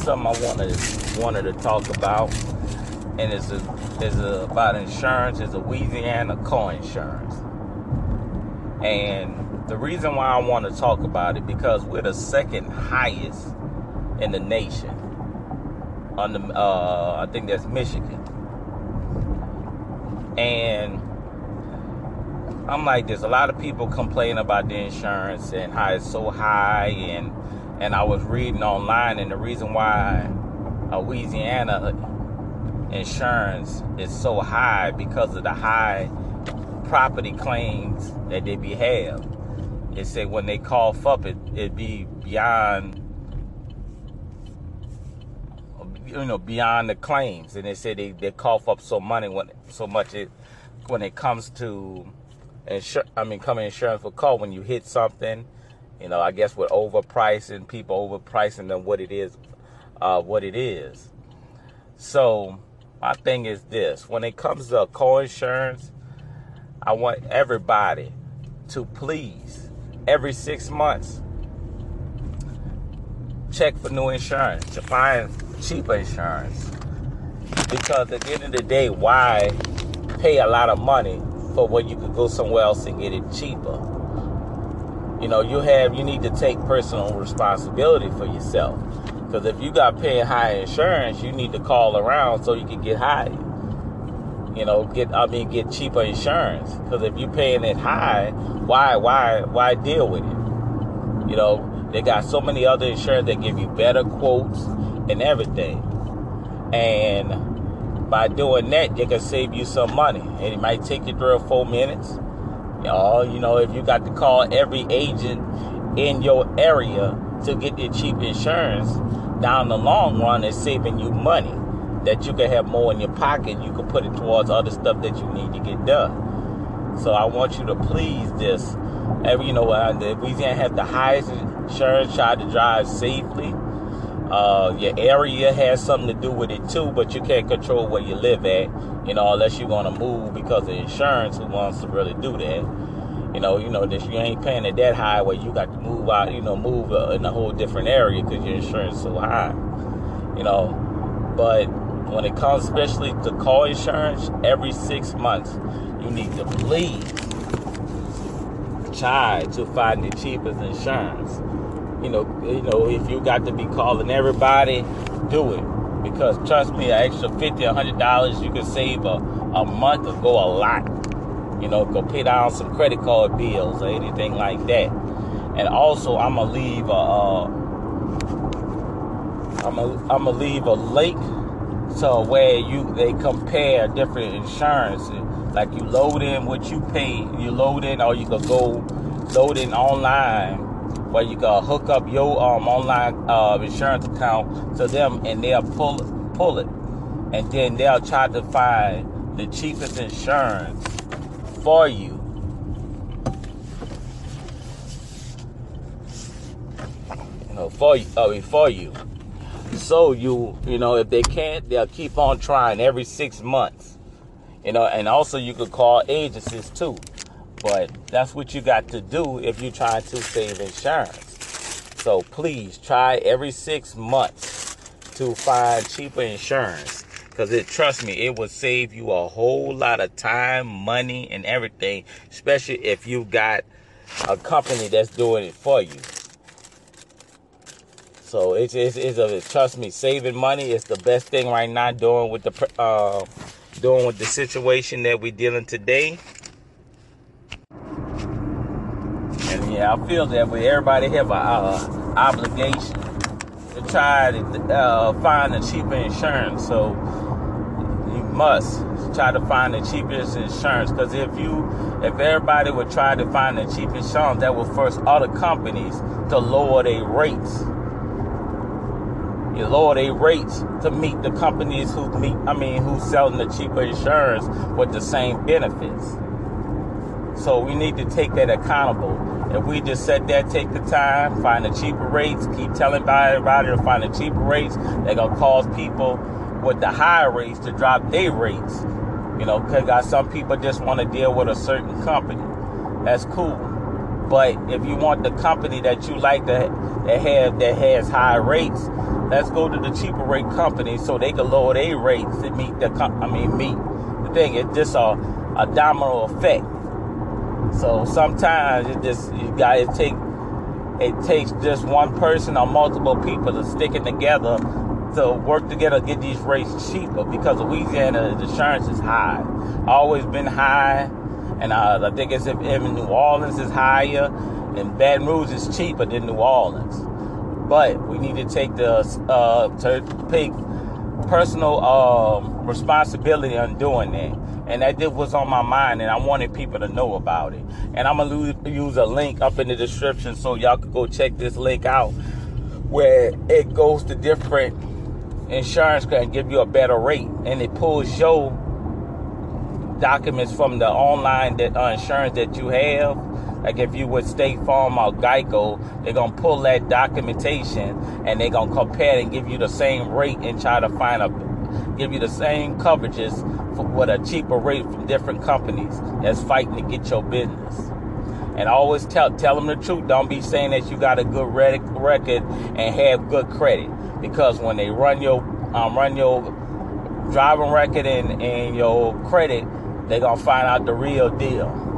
something I wanted wanted to talk about, and it's a, it's a, about insurance. It's a Louisiana co-insurance, and the reason why I want to talk about it because we're the second highest in the nation. On the, uh, I think that's Michigan, and I'm like, there's a lot of people complaining about the insurance and how it's so high, and and I was reading online, and the reason why Louisiana insurance is so high because of the high property claims that they be have. It said when they cough up, it it be beyond you know beyond the claims, and they said they, they cough up so money when so much it when it comes to insur- I mean coming insurance for car when you hit something you know, I guess with overpricing, people overpricing them what it is, uh, what it is. So my thing is this: when it comes to co-insurance, I want everybody to please every six months check for new insurance to find cheaper insurance. Because at the end of the day, why pay a lot of money for when you could go somewhere else and get it cheaper? You know, you have you need to take personal responsibility for yourself. Because if you got paying high insurance, you need to call around so you can get high. You know, get I mean get cheaper insurance. Because if you're paying it high, why why why deal with it? You know, they got so many other insurance that give you better quotes and everything. And by doing that, they can save you some money. And it might take you three or four minutes Y'all, you know, if you got to call every agent in your area to get your cheap insurance, down the long run, it's saving you money that you can have more in your pocket. You can put it towards other stuff that you need to get done. So I want you to please this. Every, you know, uh, Louisiana have the highest insurance. Try to drive safely. Uh, your area has something to do with it too, but you can't control where you live at, you know, unless you're gonna move because of insurance. Wants to really do that? You know, you know that you ain't paying it that high where you got to move out, you know, move uh, in a whole different area because your insurance is so high. You know, but when it comes especially to car insurance, every six months you need to please try to find the cheapest insurance you know, you know, if you got to be calling everybody, do it. Because trust me, an extra fifty, a hundred dollars you can save a, a month or go a lot. You know, go pay down some credit card bills or anything like that. And also, I'm gonna leave a, uh, I'm gonna, I'm gonna leave a link to where you they compare different insurance. Like you load in what you pay, you load in, or you could go load in online where you can hook up your um, online uh, insurance account to them and they'll pull pull it, and then they'll try to find the cheapest insurance for you. You know, for you, I mean, for you. So you, you know, if they can't, they'll keep on trying every six months. You know, and also you could call agencies too. But that's what you got to do if you're trying to save insurance. So please try every six months to find cheaper insurance. Cause it trust me, it will save you a whole lot of time, money, and everything, especially if you got a company that's doing it for you. So it's it's, it's a trust me, saving money is the best thing right now. Doing with the uh, doing with the situation that we're dealing today. Yeah, I feel that way. Everybody have an uh, obligation to try to uh, find the cheaper insurance. So you must try to find the cheapest insurance. Because if you, if everybody would try to find the cheapest insurance, that will force other companies to lower their rates. You lower their rates to meet the companies who meet, I mean, who's selling the cheaper insurance with the same benefits. So we need to take that accountable if we just sit there, take the time, find the cheaper rates, keep telling everybody to find the cheaper rates, they're gonna cause people with the higher rates to drop their rates. You know, because some people just want to deal with a certain company. That's cool. But if you want the company that you like to that have that has high rates, let's go to the cheaper rate company so they can lower their rates to meet the I mean meet the thing. It's just a, a domino effect. So sometimes it just you guys take it takes just one person or multiple people to stick it together to work together to get these rates cheaper because Louisiana insurance is high. Always been high. And uh, I think it's even New Orleans is higher and Baton Rouge is cheaper than New Orleans. But we need to take the uh, to personal um, responsibility on doing that. And that just was on my mind, and I wanted people to know about it. And I'm gonna use a link up in the description so y'all could go check this link out, where it goes to different insurance can give you a better rate, and it pulls your documents from the online that, uh, insurance that you have. Like if you would State Farm or Geico, they're gonna pull that documentation and they're gonna compare and give you the same rate and try to find a give you the same coverages for with a cheaper rate from different companies that's fighting to get your business. And always tell tell them the truth. Don't be saying that you got a good record and have good credit because when they run your um, run your driving record and, and your credit, they're gonna find out the real deal.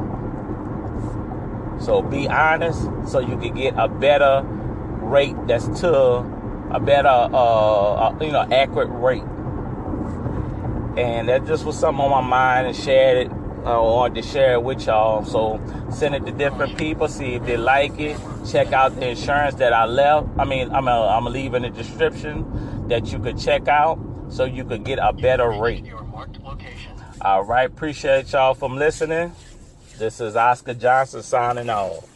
So be honest so you can get a better rate that's to a better uh, you know accurate rate. And that just was something on my mind and shared it uh, I wanted to share it with y'all. So send it to different people, see if they like it. Check out the insurance that I left. I mean, I'm gonna, I'm gonna leave in the description that you could check out so you could get a better rate. All right, appreciate y'all from listening. This is Oscar Johnson signing off.